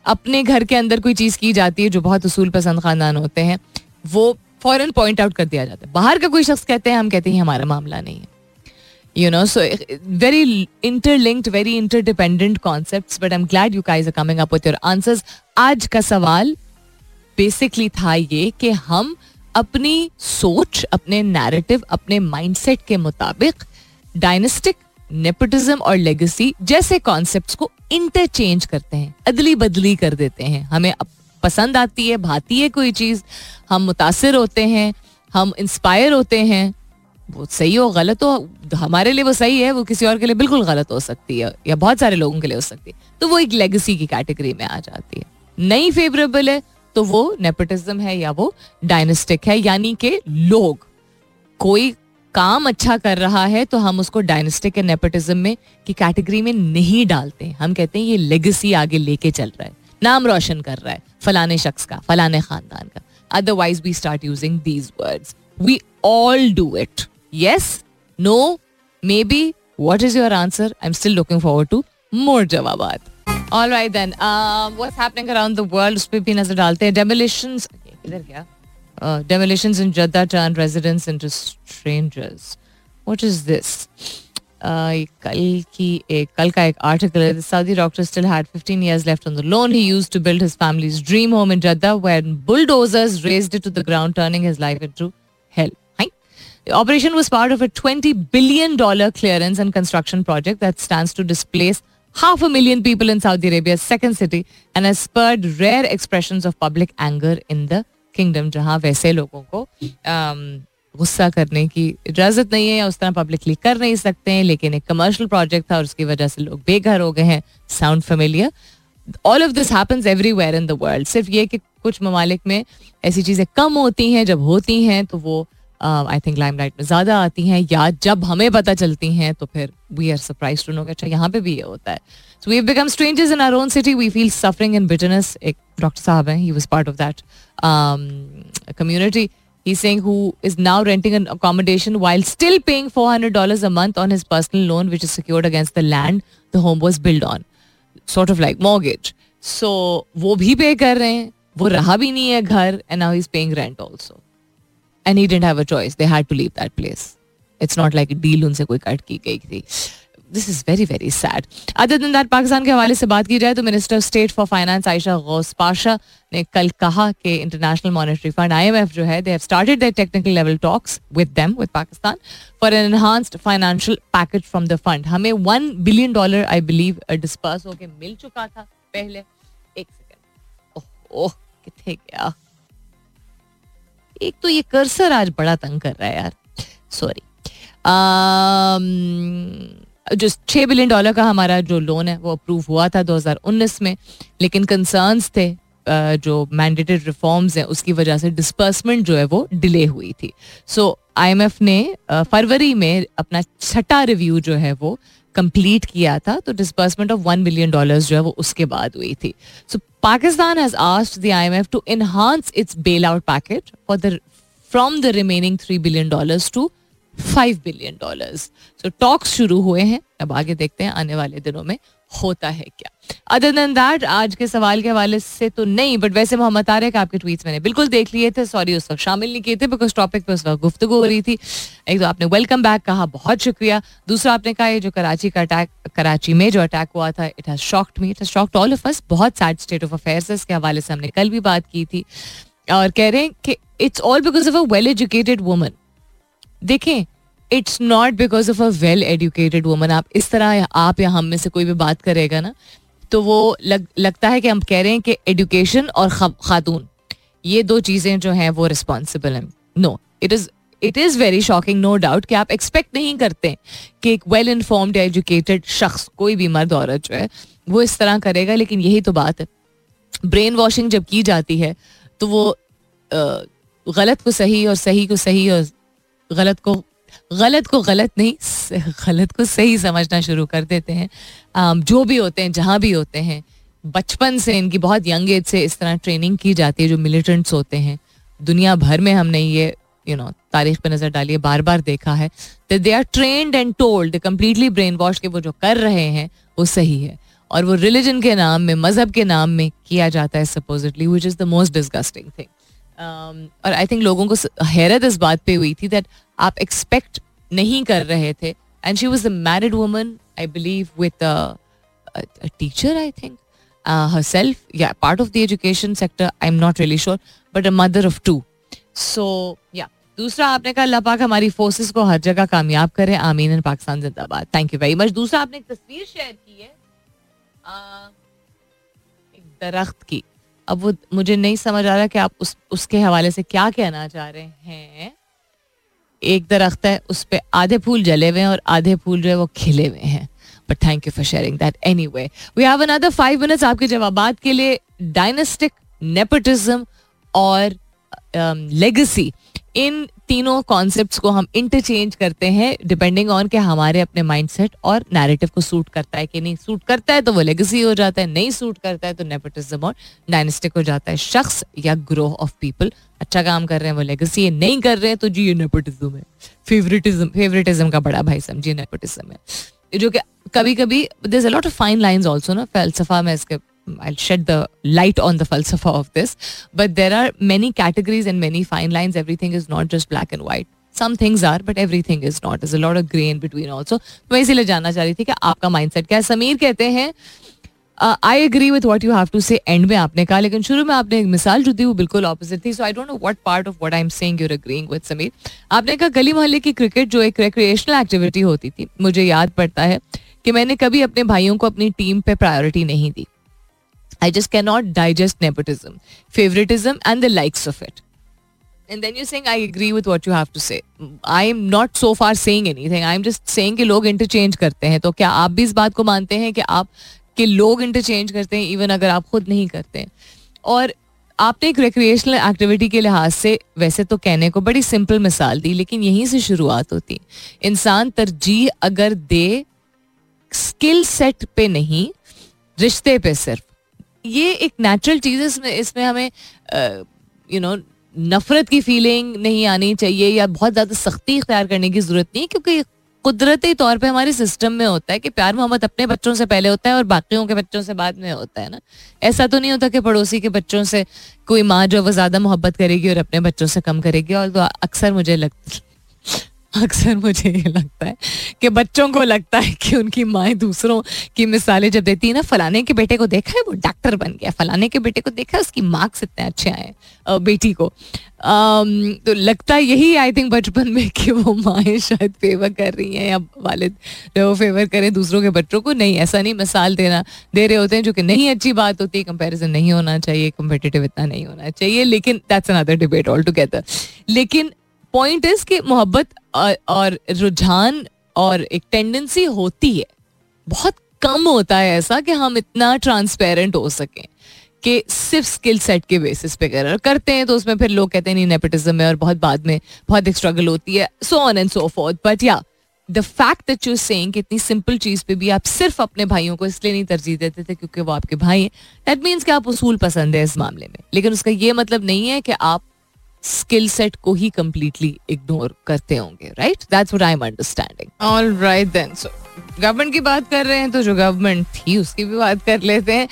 अपने घर के अंदर कोई चीज़ की जाती है, जो बहुत उसूल पसंद खानदान होते हैं, वो फॉरन पॉइंट आउट कर दिया जाता है। बाहर का कोई शख्स कहते हैं, हम कहते हैं हमारा मामला नहीं है। You know, so very interlinked, very interdependent concepts, but i'm glad you guys are coming up with your answers. आज का सवाल बेसिकली था ये कि हम अपनी सोच, अपने नैरेटिव अपने माइंडसेट के मुताबिक डायनेस्टिक नेपोटिज्म और लेगेसी जैसे कॉन्सेप्ट्स को इंटरचेंज करते हैं अदली बदली कर देते हैं। हमें पसंद आती है, भाती है कोई चीज़, हम मुतासर होते हैं, हम इंस्पायर होते हैं वो सही हो, गलत हो, हमारे लिए वो सही है, वो किसी और के लिए बिल्कुल गलत हो सकती है, या बहुत सारे लोगों के लिए हो सकती है। तो वो एक लेगेसी की कैटेगरी में आ जाती है। नहीं फेवरेबल है तो वो नेपोटिज्म है, या वो डायनेस्टिक है, यानी कि लोग, कोई काम अच्छा कर रहा है तो हम उसको डायनेस्टिक या नेपोटिज्म में, की कैटेगरी में नहीं डालते हम कहते हैं, ये लेगेसी आगे लेके चल रहा है। नाम रोशन कर रहा है, फलाने शख्स का, फलाने खानदान का। Otherwise we start using these words we all do it Yes? No? Maybe? What is your answer? I'm still looking forward to more jawabat. All right then. Um, what's happening around the world? उस पर भी नजर डालते हैं demolitions इधर क्या uh, demolitions in Jeddah turn residents into strangers. What is this? Uh, कल की एक कल का एक आर्टिकल है Saudi doctor still had 15 years left on the loan he used to build his family's dream home in Jeddah when bulldozers razed it to the ground turning his life into hell. operation was part of a twenty billion dollar clearance and construction project that stand to displace half a million people in Saudi Arabia second city and as spurred rare expression of public anger in the kingdom जहाँ वैसे लोगों को गुस्सा करने की इजाज़त नहीं है या उस तरह पब्लिकली कर नहीं सकते हैं लेकिन एक कमर्शल प्रोजेक्ट था और उसकी वजह से लोग बेघर हो गए हैं sound familiar all of this happens everywhere in the world सिर्फ़ ये कि कुछ ममालिक में ऐसी चीज़ें कम होती हैं जब होती हैं तो वो आई थिंक लाइम लाइट में ज़्यादा आती हैं या जब हमें पता चलती हैं तो फिर we are surprise to know अच्छा यहाँ पे भी ये होता है so we become strangers in our own city we feel suffering in bitterness एक डॉक्टर साहब हैं he was part of that community He's saying who is now renting an accommodation while still paying $400 a month on his personal loan, which is secured against the land the home was built on. Sort of like mortgage. So, वो भी पे कर रहे हैं वो रहा भी नहीं है घर and now is paying rent also and he didn't have a choice they had to leave that place it's not like deal उनसे कोई कट की गई थी. This is very very sad other दिन दैट पाकिस्तान के हवाले से बात की जाए तो minister state for finance Ayesha Ghaus Pasha ने कल कहा कि इंटरनेशनल मॉनेटरी फंड आईएमएफ जो है they have started their technical level talks with them with Pakistan for an enhanced financial package from the fund हमें one billion dollar I believe disperse होकर मिल चुका था पहले एक सेकेंड ओह ओह, कितने गया एक तो ये कर्सर आज बड़ा तंग कर रहा है यार। सॉरी जो छः बिलियन डॉलर का हमारा जो लोन है, वो अप्रूव हुआ था 2019 में, लेकिन कंसर्न्स थे जो मैंडेटेड रिफॉर्म्स हैं, उसकी वजह से डिस्पर्समेंट जो है वो डिले हुई थी। सो आईएमएफ ने फरवरी में अपना छठा रिव्यू जो है वो कंप्लीट किया था तो disbursement of one billion dollars जो है वो उसके बाद हुई थी। So Pakistan has asked the IMF to enhance its bail out packet for the from the remaining three billion dollar to five billion dollar so talks शुरू हुए हैं, अब आगे देखते हैं आने वाले दिनों में। होता है क्या? अदर देन दैट, आज के सवाल के हवाले से तो नहीं बट वैसे मोहम्मद तारिक आपके ट्वीट्स मैंने बिल्कुल देख लिए थे सॉरी उस वक्त शामिल नहीं किए थे बिकॉज़ टॉपिक पे उस वक्त गुफ्तु हो रही थी। एक तो आपने वेलकम बैक कहा, बहुत शुक्रिया। दूसरा आपने कहा, ये जो कराची का अटैक कराची में जो अटैक हुआ था it has shocked me it has shocked all of us बहुत सैड स्टेट ऑफ़ अफेयर्स इसके हवाले से हमने कल भी बात की थी। और कह रहे हैं कि it's all because of a well educated woman देखें it's not because of a well educated woman आप इस तरह आप या हम में से कोई भी बात करेगा ना तो वो लग, लगता है कि हम कह रहे हैं कि एडुकेशन और खातून ये दो चीज़ें जो हैं वो रिस्पॉन्सिबल हैं। No it is it is very shocking no doubt कि आप एक्सपेक्ट नहीं करते कि एक वेल इन्फॉर्म्ड एजुकेटेड शख्स कोई भी मर्द औरत जो है वो इस तरह करेगा लेकिन यही तो बात है। ब्रेन वॉशिंग जब की जाती है तो वो गलत को सही और सही को सही और गलत को गलत को गलत नहीं गलत को सही समझना शुरू कर देते हैं। जो भी होते हैं, जहाँ भी होते हैं, बचपन से इनकी बहुत यंग एज से इस तरह ट्रेनिंग की जाती है, जो मिलिटेंट्स होते हैं। दुनिया भर में हमने ये यू नो तारीख पे नज़र डाली है बार बार देखा है they are trained and told completely brainwash के वो जो कर रहे हैं, वो सही है। और वो रिलीजन के नाम में, मज़हब के नाम में किया जाता है supposedly which is the most disgusting thing और आई थिंक लोगों को हैरत इस बात पे हुई थी दैट आप एक्सपेक्ट नहीं कर रहे थे. And she was the married woman I believe with teacher I think herself या part of the education sector I am not really sure but a mother of two so या दूसरा आपने कहा, अल्लाह पाक हमारी फोर्सेस को हर जगह कामयाब करे. आमीन इन पाकिस्तान, जिंदाबाद. थैंक यू वेरी मच दूसरा आपने एक तस्वीर शेयर की है एक दरख्त की. अब वो मुझे नहीं समझ आ रहा कि आप उस उसके हवाले से क्या कहना चाह रहे हैं। एक दरख्त है उस पर आधे फूल जले हुए हैं और आधे फूल जो है वो खिले हुए हैं। But thank you for sharing that anyway we have another five minutes आपके जवाब के लिए डायनेस्टिक नेपटिज्म और लेगेसी um, इन तीनों कॉन्सेप्ट्स को हम इंटरचेंज करते हैं डिपेंडिंग ऑन के हमारे अपने माइंडसेट और नैरेटिव को सूट करता है कि नहीं सूट करता है तो वो लेगेसी हो जाता है, नहीं सूट करता है तो नेपोटिज्म और डायनेस्टिक हो जाता है। शख्स या ग्रोह ऑफ़ पीपल अच्छा काम कर रहे हैं, वो लेगेसी है, नहीं कर रहे हैं तो जी ये नेपोटिज्म है। फेवरेटिज्म फेवरेटिज्म का बड़ा भाई समझिए नेपोटिज्म है। जो कि कभी कभी this a lot of fine lines also ना फलसफा में इसके I'll shed the light on the falsafa of this. But there are many categories and many fine lines. Everything is not just black and white. Some things are, but everything is not. There's a lot of gray in between also. तो मैं इसीलिए जानना चाह रही थी कि आपका mindset क्या है समीर कहते हैं I agree with what you have to say and में आपने कहा लेकिन शुरू में आपने एक मिसाल जो थी वो बिल्कुल ऑपोजिट थी so I don't know what part of what I am saying you're agreeing with Sameer आपने कहा गली मोहल्ले की क्रिकेट जो एक रिक्रिएशनल एक्टिविटी होती थी मुझे याद पड़ता है कि मैंने कभी अपने भाइयों को अपनी टीम पे प्रायोरिटी नहीं दी I just cannot digest nepotism, favoritism, and the likes of it. And then you're saying, I agree with what you have to say. I'm not so far saying anything. I'm just saying कि लोग interchange करते हैं तो क्या आप भी इस बात को मानते हैं कि आप कि लोग इंटरचेंज करते हैं इवन अगर आप खुद नहीं करते हैं और आपने एक रिक्रिएशनल एक्टिविटी के लिहाज से वैसे तो कहने को बड़ी सिंपल मिसाल दी लेकिन यहीं से शुरुआत होती इंसान तरजीह अगर दे स्किल सेट पे नहीं रिश्ते पे सिर्फ़ ये एक नेचुरल चीज़ है, इसमें इसमें हमें यू नो नफरत की फीलिंग नहीं आनी चाहिए या बहुत ज़्यादा सख्ती इख्तियार करने की ज़रूरत नहीं, क्योंकि कुदरती तौर पे हमारे सिस्टम में होता है कि प्यार मोहब्बत अपने बच्चों से पहले होता है और बाकियों के बच्चों से बाद में होता है ना। ऐसा तो नहीं होता कि पड़ोसी के बच्चों से कोई माँ जो वो ज़्यादा मोहब्बत करेगी और अपने बच्चों से कम करेगी, और तो अक्सर मुझे लगता अक्सर मुझे ये लगता है कि बच्चों को लगता है कि उनकी माएँ दूसरों की मिसालें जब देती है ना, फलाने के बेटे को देखा है, वो डॉक्टर बन गया। फलाने के बेटे को देखा है, उसकी मार्क्स इतने अच्छे आए बेटी को। तो लगता यही आई थिंक बचपन में कि वो माएँ शायद फेवर कर रही हैं या वालिद वो फेवर करें दूसरों के बच्चों को। नहीं, ऐसा नहीं, मिसाल देना, दे रहे होते हैं जो कि नहीं अच्छी बात होती है कंपेरिजन नहीं होना चाहिए कम्पिटिटिव इतना नहीं होना चाहिए, लेकिन that's another debate all together लेकिन पॉइंट इज़ कि मोहब्बत और रुझान और एक टेंडेंसी होती है। बहुत कम होता है ऐसा कि हम इतना ट्रांसपेरेंट हो सकें कि सिर्फ़ स्किल सेट के बेसिस पे कर करते हैं तो उसमें फिर लोग कहते हैं, नहीं नेपोटिज्म है और बहुत बाद में बहुत एक स्ट्रगल होती है so on and so forth but yeah the fact that you saying इतनी सिंपल चीज़ पे भी आप सिर्फ़ अपने भाइयों को इसलिए नहीं तरजीह देते थे क्योंकि वो आपके भाई हैं दैट मीन्स कि आप उसूल पसंद है इस मामले में। लेकिन उसका ये मतलब नहीं है कि आप स्किल सेट को ही कंप्लीटली इग्नोर करते होंगे right that's what I am understanding all right then so government की बात कर रहे हैं तो जो गवर्नमेंट थी, उसकी भी बात कर लेते हैं।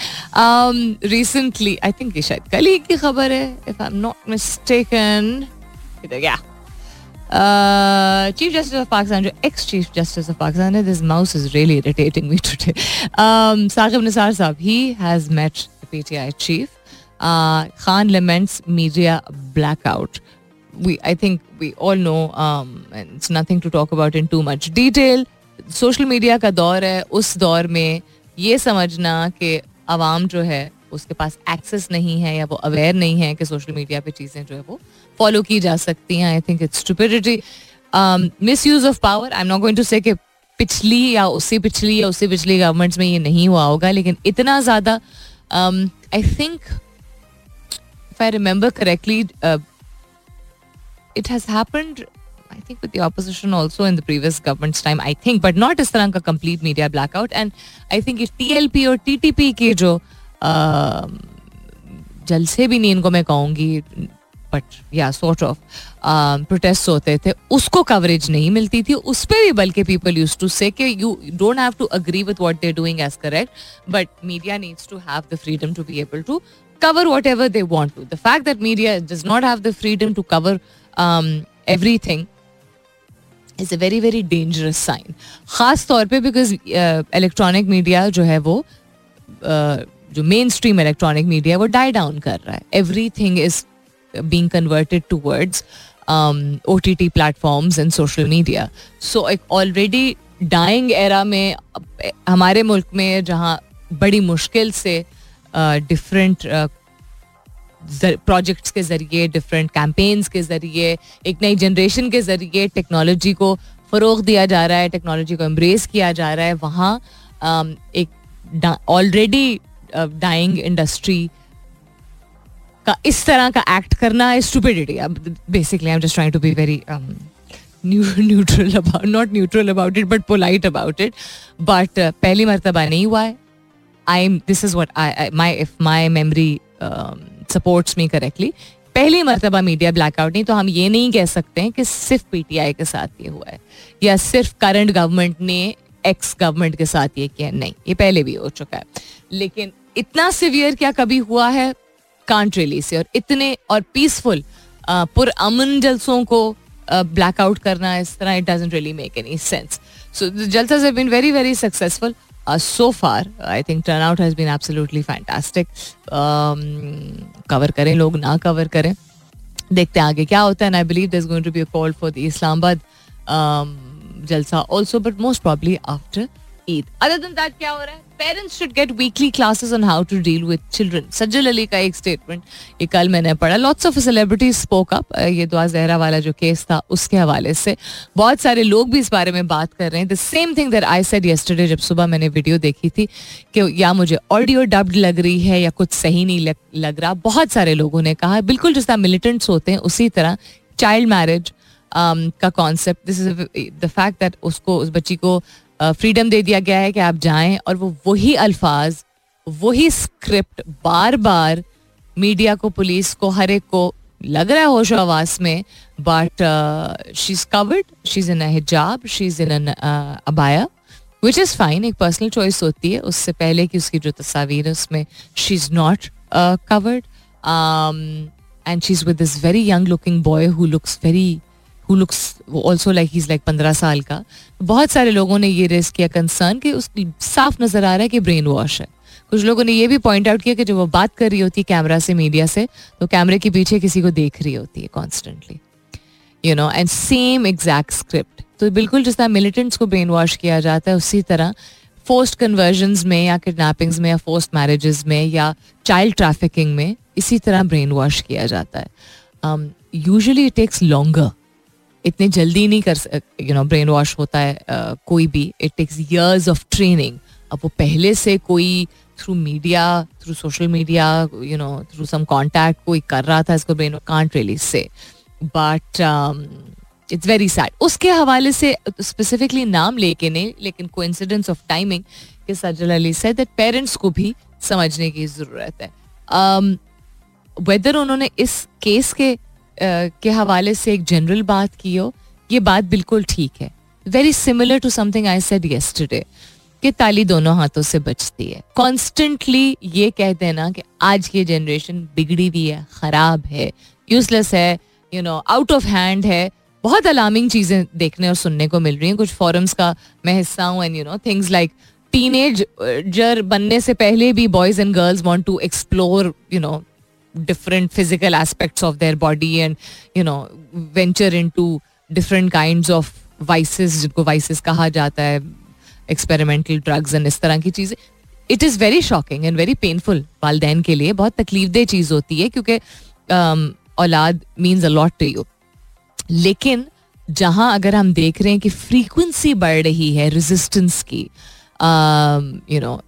रिसेंटली आई थिंक ये शायद कल ही की खबर है if I am not mistaken क्या चीफ जस्टिस ऑफ़ पाकिस्तान जो ex chief justice of Pakistan है this mouse is really irritating me today Saqib Nisar साहब he has met PTI chief Khan laments media blackout. We, I think we all know, um, and it's nothing to talk about in too much detail. Social media का दौर है उस दौर में ये समझना कि आवाम जो है उसके पास एक्सेस नहीं है या वो अवेयर नहीं है कि सोशल मीडिया पे चीज़ें जो है वो फॉलो की जा सकती हैं I think it's stupidity misuse of power I am not going to say पिछली या उससे पिछली या उससे पिछली गवर्नमेंट्स में ये नहीं हुआ होगा लेकिन इतना ज़्यादा I think if I remember correctly, uh, it has happened. I think with the opposition also in the previous government's time. I think, but not इस तरह का complete media blackout. And I think if TLP or TTP के जो जलसे भी नहीं इनको मैं कहूँगी बट या सॉर्ट ऑफ प्रोटेस्ट होते थे उसको कवरेज नहीं मिलती थी उस पर भी बल्कि पीपल यूज टू से कि you don't have to agree with what they doing as correct but media needs to have the freedom to be able to cover whatever they want to. The fact that media does not have the freedom to cover um, everything is a very very dangerous sign. खास तौर पे because electronic media जो है वो uh, जो mainstream electronic media वो die down कर रहा है everything is being converted towards O T T platforms and social media so एक ऑलरेडी डाइंग एरा में हमारे मुल्क में जहाँ बड़ी मुश्किल से डिफरेंट प्रोजेक्ट्स के ज़रिए डिफरेंट कैंपेन्स के ज़रिए, एक नई जनरेशन के ज़रिए टेक्नोलॉजी को फ़रोग दिया जा रहा है टेक्नोलॉजी को एम्ब्रेस किया जा रहा है। वहाँ एक ऑलरेडी डाइंग इंडस्ट्री का, इस तरह का एक्ट करना है stupidity basically I am just trying to be very neutral about not neutral about it but polite about it but पहली मरतबा नहीं हुआ है। I this is what I my if my memory supports me correctly पहली मरतबा media blackout नहीं तो हम ये नहीं कह सकते हैं कि सिर्फ़ पीटीआई के साथ ये हुआ है, या सिर्फ़ करंट गवर्नमेंट ने एक्स गवर्नमेंट के साथ ये किया नहीं, ये पहले भी हो चुका है। लेकिन इतना सिवियर क्या कभी हुआ है? कांट रिली से और इतने, और पीसफुल पुर अमन जलसों को ब्लैकआउट करना, इस तरह it doesn't really make any sense so जलसाज have been very very successful so far I think turnout has been absolutely fantastic cover करें, लोग ना कवर करें। देखते हैं आगे क्या होता है I believe this going to be a call for the Islamabad जलसा also but most probably after Eid. Other than that क्या हो रहा है? Parents should get weekly classes on how to deal with children Sajal Ali का एक statement ये कल मैंने पढ़ा। Lots of celebrities spoke up ये दुआ जहरा वाला जो केस था उसके हवाले से। बहुत सारे लोग भी इस बारे में बात कर रहे हैं। The same thing that I said yesterday जब सुबह मैंने वीडियो देखी थी कि या मुझे ऑडियो डब्ड लग रही है या कुछ सही नहीं लग, लग रहा। बहुत सारे लोगों ने कहा बिल्कुल जिस तरह मिलिटेंट्स होते हैं उसी तरह चाइल्ड मैरिज um, का concept this is the fact that उसको उस बच्ची को फ्रीडम दे दिया गया है कि आप जाएँ और वो वही अल्फाज, वही स्क्रिप्ट बार बार मीडिया को पुलिस को, हर एक को लग रहा है होशो आवास में but she is covered she is in hijab she is in abaya which is fine एक पर्सनल चॉइस होती है। उससे पहले कि उसकी जो तस्वीर है, उसमें she is not covered and she is with this very young looking boy who looks very who looks also like he like पंद्रह साल का, बहुत सारे लोगों ने ये रेस किया कंसर्न कि उस, साफ़ नज़र आ रहा है कि ब्रेन वॉश है। कुछ लोगों ने ये भी पॉइंट आउट किया कि जब वो बात कर रही होती है कैमरा से मीडिया से तो कैमरे के पीछे किसी को देख रही होती है constantly you know and same exact script तो बिल्कुल जिस तरह मिलिटेंट्स को ब्रेन वॉश किया जाता है, उसी तरह फोस्ट कन्वर्जन में या किडनैपिंग्स में या फोस्ट मैरिजेस में या चाइल्ड ट्रैफिकिंग में इसी तरह ब्रेन वॉश किया जाता है। यूजली इट टेक्स लॉन्गर इतने जल्दी नहीं कर यू नो ब्रेन वॉश होता है uh, कोई भी। It takes years of training अब वो पहले से कोई through media through social media you know through some contact कोई कर रहा था इसको brain can't really say but it's very sad उसके हवाले से स्पेसिफिकली नाम लेके नहीं लेकिन को इंसिडेंस ऑफ़ टाइमिंग के सजल अली से दैट पेरेंट्स को भी समझने की ज़रूरत है। वेदर um, उन्होंने इस केस के के हवाले से एक जनरल बात की हो, ये बात बिल्कुल ठीक है। Very similar to something I said yesterday कि ताली दोनों हाथों से बचती है। कॉन्स्टेंटली ये कह देना कि आज की जनरेशन बिगड़ी हुई है, खराब है यूजलेस है you know out of hand है। बहुत अलार्मिंग चीज़ें देखने और सुनने को मिल रही हैं। कुछ फॉरम्स का मैं हिस्सा हूँ and you know things like teenager बनने से पहले भी boys and girls want to explore you know different physical aspects of their body and you know venture into different kinds of vices जिनको vices कहा जाता है experimental drugs and इस तरह की चीज़ें। It is very shocking and very painful वालदेन के लिए। बहुत तकलीफ़ दह चीज़ होती है क्योंकि um, औलाद मीन्स अलॉट टू यू लेकिन जहाँ अगर हम देख रहे हैं कि फ्रीक्वेंसी बढ़ रही है रेजिस्टेंस की यू नो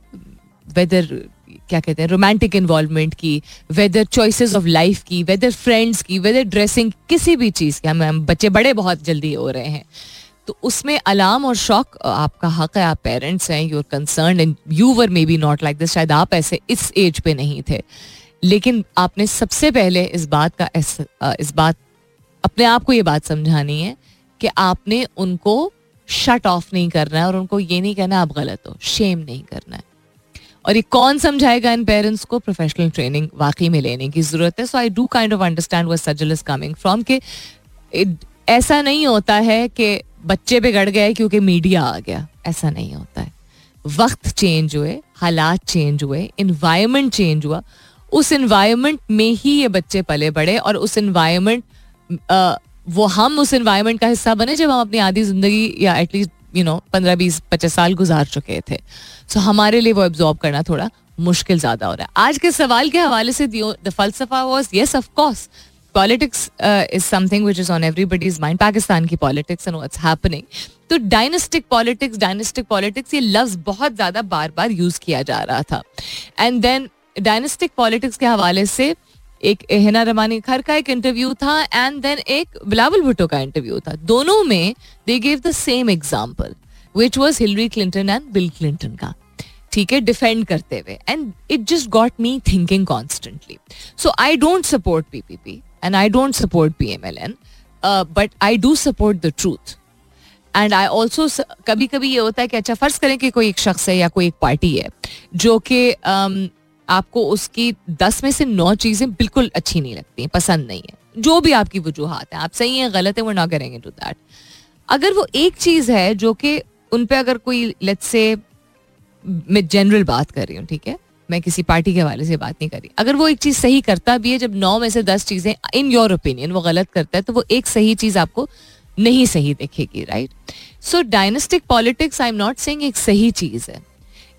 वेदर क्या कहते हैं रोमांटिक इन्वॉल्वमेंट की वेदर चॉइसेस ऑफ़ लाइफ की वेदर फ्रेंड्स की वेदर ड्रेसिंग किसी भी चीज़ की हम बच्चे बड़े बहुत जल्दी हो रहे हैं। तो उसमें अलार्म और शौक आपका हक है आप पेरेंट्स हैं your concern and you were may be not like this शायद आप ऐसे इस एज पे नहीं थे। लेकिन आपने सबसे पहले इस बात का इस, इस बात अपने आप को ये बात समझानी है कि आपने उनको शट ऑफ़ नहीं करना है और उनको ये नहीं कहना आप गलत हो शेम नहीं करना है। और ये कौन समझाएगा इन पेरेंट्स को? प्रोफेशनल ट्रेनिंग वाकई में लेने की ज़रूरत है। So I do kind of understand वो सजल इज़ कमिंग फ्रॉम के ऐसा नहीं होता है कि बच्चे बिगड़ गए क्योंकि मीडिया आ गया। ऐसा नहीं होता है। वक्त चेंज हुए, हालात चेंज हुए इन्वायरमेंट चेंज हुआ। उस इन्वायरमेंट में ही ये बच्चे पले बड़े और उस इन्वायरमेंट वो हम उस इन्वायरमेंट का हिस्सा बने जब हम अपनी आधी ज़िंदगी या एटलीस्ट यू नो पंद्रह बीस पचास साल गुजार चुके थे। सो so, हमारे लिए वो एब्जॉर्ब करना थोड़ा मुश्किल ज़्यादा हो रहा है। आज के सवाल के हवाले से the फलसफा was yes of course politics is something which is on everybody's mind Pakistan की पॉलिटिक्स एंड व्हाट्स हैपनिंग तो डायनेस्टिक पॉलिटिक्स डायनेस्टिक पॉलिटिक्स ये लफ्ज बहुत ज़्यादा बार बार यूज़ किया जा रहा था। एंड देन डायनेस्टिक पॉलिटिक्स के हवाले से एक हिना रमानी खर का एक इंटरव्यू था एंड देन एक बिलावल भुट्टो का इंटरव्यू था। दोनों में they gave the same example which was Hillary Clinton and Bill Clinton का। ठीक है डिफेंड करते हुए। And it just got me thinking constantly so I don't support PPP and I don't support P M L N but I do support the truth and I also कभी कभी ये होता है कि अच्छा फ़र्ज़ करें कि कोई एक शख्स है या कोई एक पार्टी है जो कि um, आपको उसकी दस में से नौ चीज़ें बिल्कुल अच्छी नहीं लगती, पसंद नहीं है। जो भी आपकी वजूहत है, आप सही हैं, गलत है वो ना करेंगे टू दैट अगर वो एक चीज़ है जो कि उन पर अगर कोई लेट्स से मैं जनरल बात कर रही हूँ, ठीक है? मैं किसी पार्टी के हवाले से बात नहीं कर रही। अगर वो एक चीज़ सही करता भी है, जब नौ में से दस चीज़ें इन योर ओपिनियन वो गलत करता है तो वो एक सही चीज़ आपको नहीं सही दिखेगी right so dynastic politics I am not saying एक सही चीज़ है।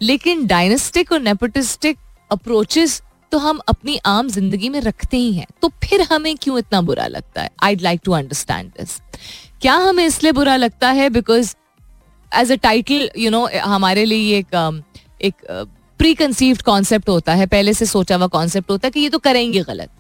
लेकिन डायनेस्टिक और नेपोटिस्टिक अप्रोचेस तो हम अपनी आम ज़िंदगी में रखते ही हैं। तो फिर हमें क्यों इतना बुरा लगता है? I like to understand this क्या हमें इसलिए बुरा लगता है? Because as a title you know हमारे लिए एक um, एक प्री कंसीव्ड कॉन्सेप्ट होता है। पहले से सोचा हुआ कॉन्सेप्ट होता है कि ये तो करेंगे गलत।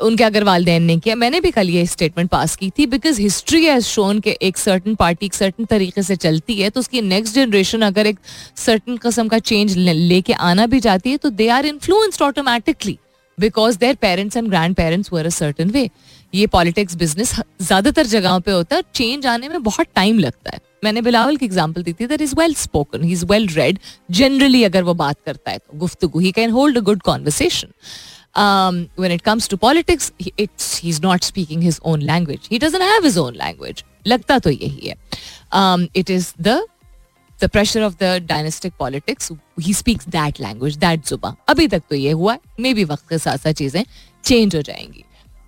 उनके अगर वालदेन ने किया, मैंने भी कल ये स्टेटमेंट पास की थी बिकॉज़ हिस्ट्री हैज़ शोन के एक सर्टन पार्टी एक सर्टन तरीके से चलती है तो उसकी नेक्स्ट जनरेशन अगर एक सर्टन कस्म का चेंज लेके आना भी जाती है तो they are influenced automatically because their parents and grandparents were a certain way ये पॉलिटिक्स बिज़नेस ज़्यादातर जगहों पे होता है चेंज आने में बहुत टाइम लगता है। मैंने बिलावल की एग्ज़ाम्पल दी थी that is well spoken he is well read generally अगर वो बात करता है तो गुफ्तगु he can hold a good conversation um, when it comes to politics, he, it's he's not speaking his own language. He doesn't have his own language. लगता तो यही है. Um, it is the the pressure of the dynastic politics. He speaks that language, that zuba. तक तो ये हुआ. May be वक्त के साथ साथ चीज़ें चेंज हो जाएँगी.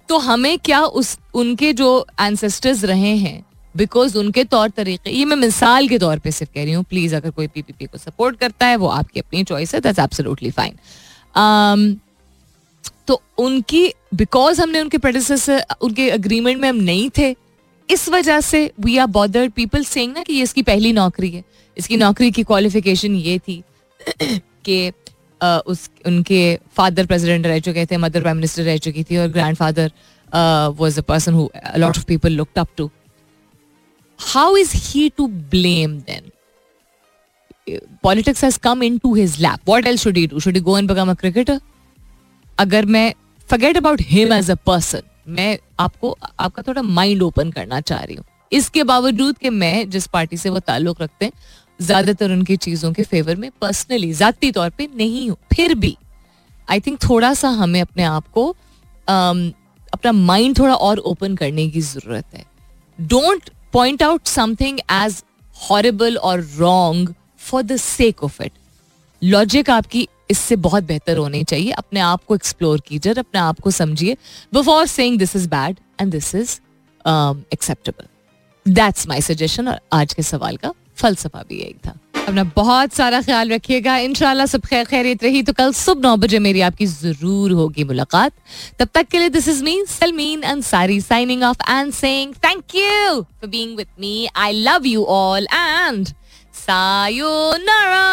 तो हमें क्या उस उनके जो एंसेस्टर्स रहे हैं बिकॉज़ उनके तौर तरीके ये मैं मिसाल के तौर पे सिर्फ़ कह रही हूँ प्लीज़ अगर कोई पीपीपी को सपोर्ट करता है वो आपकी अपनी चॉइस है दैट्स एब्सोल्युटली फाइन तो उनकी बिकॉज़ हमने उनके प्रोड्यूसर उनके अग्रीमेंट में हम नहीं थे, इस वजह से we are bothered people saying ना कि ये इसकी पहली नौकरी है इसकी नौकरी की क्वालिफिकेशन ये थी कि उस, उनके फादर प्रेसिडेंट रह चुके थे मदर प्राइम मिनिस्टर रह चुकी थी और grandfather was a person who lot of people looked up to how is he to blame then politics has come into his lap. What else should he do? Should he go and become a cricketer? अगर मैं forget about him as a person मैं आपको आपका थोड़ा mind open करना चाह रही हूँ। इसके बावजूद कि मैं जिस पार्टी से वो ताल्लुक रखते हैं ज़्यादातर उनकी चीज़ों के फेवर में पर्सनली जाती तौर पे नहीं हूँ फिर भी। आई थिंक थोड़ा सा हमें अपने आप को um, अपना माइंड थोड़ा और ओपन करने की ज़रूरत है। Don't point out something as horrible और wrong for the sake of it logic आपकी इससे बहुत बेहतर होनी चाहिए। अपने आप को एक्सप्लोर कीजिए अपने आप को समझिए। Before saying this is bad and this is acceptable that's my suggestion और आज के सवाल का फलसफा भी यही था। अपना बहुत सारा ख्याल रखिएगा। इनशाला सब खैर खैरियत रही तो कल सुबह नौ बजे मेरी आपकी ज़रूर होगी मुलाकात। तब तक के लिए this is me Salmeen Ansari signing off and saying thank you for being with me I love you all and sayonara